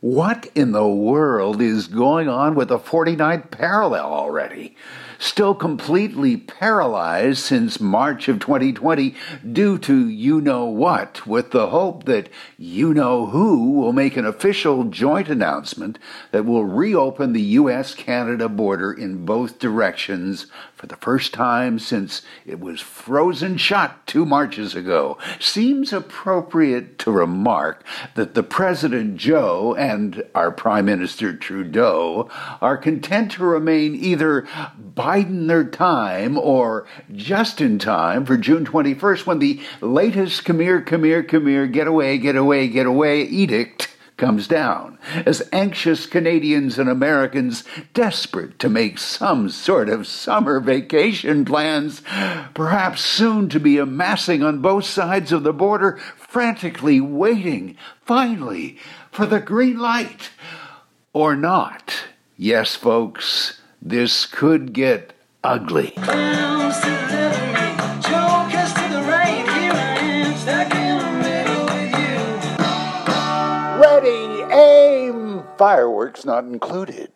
What in the world is going on with the 49th parallel already? Still completely paralyzed since March of 2020 due to you know what, with the hope that you know who will make an official joint announcement that will reopen the US Canada border in both directions for the first time since it was frozen shut two Marches ago. Seems appropriate to remark that the President Joe and our Prime Minister Trudeau are content to remain either biding their time or just in time for June 21st when the latest here, come here, get away, get away, get away edict comes down as anxious Canadians and Americans, desperate to make some sort of summer vacation plans, perhaps soon to be amassing on both sides of the border, frantically waiting, finally, for the green light. Or not. Yes, folks, this could get ugly. Ready, aim, fireworks not included.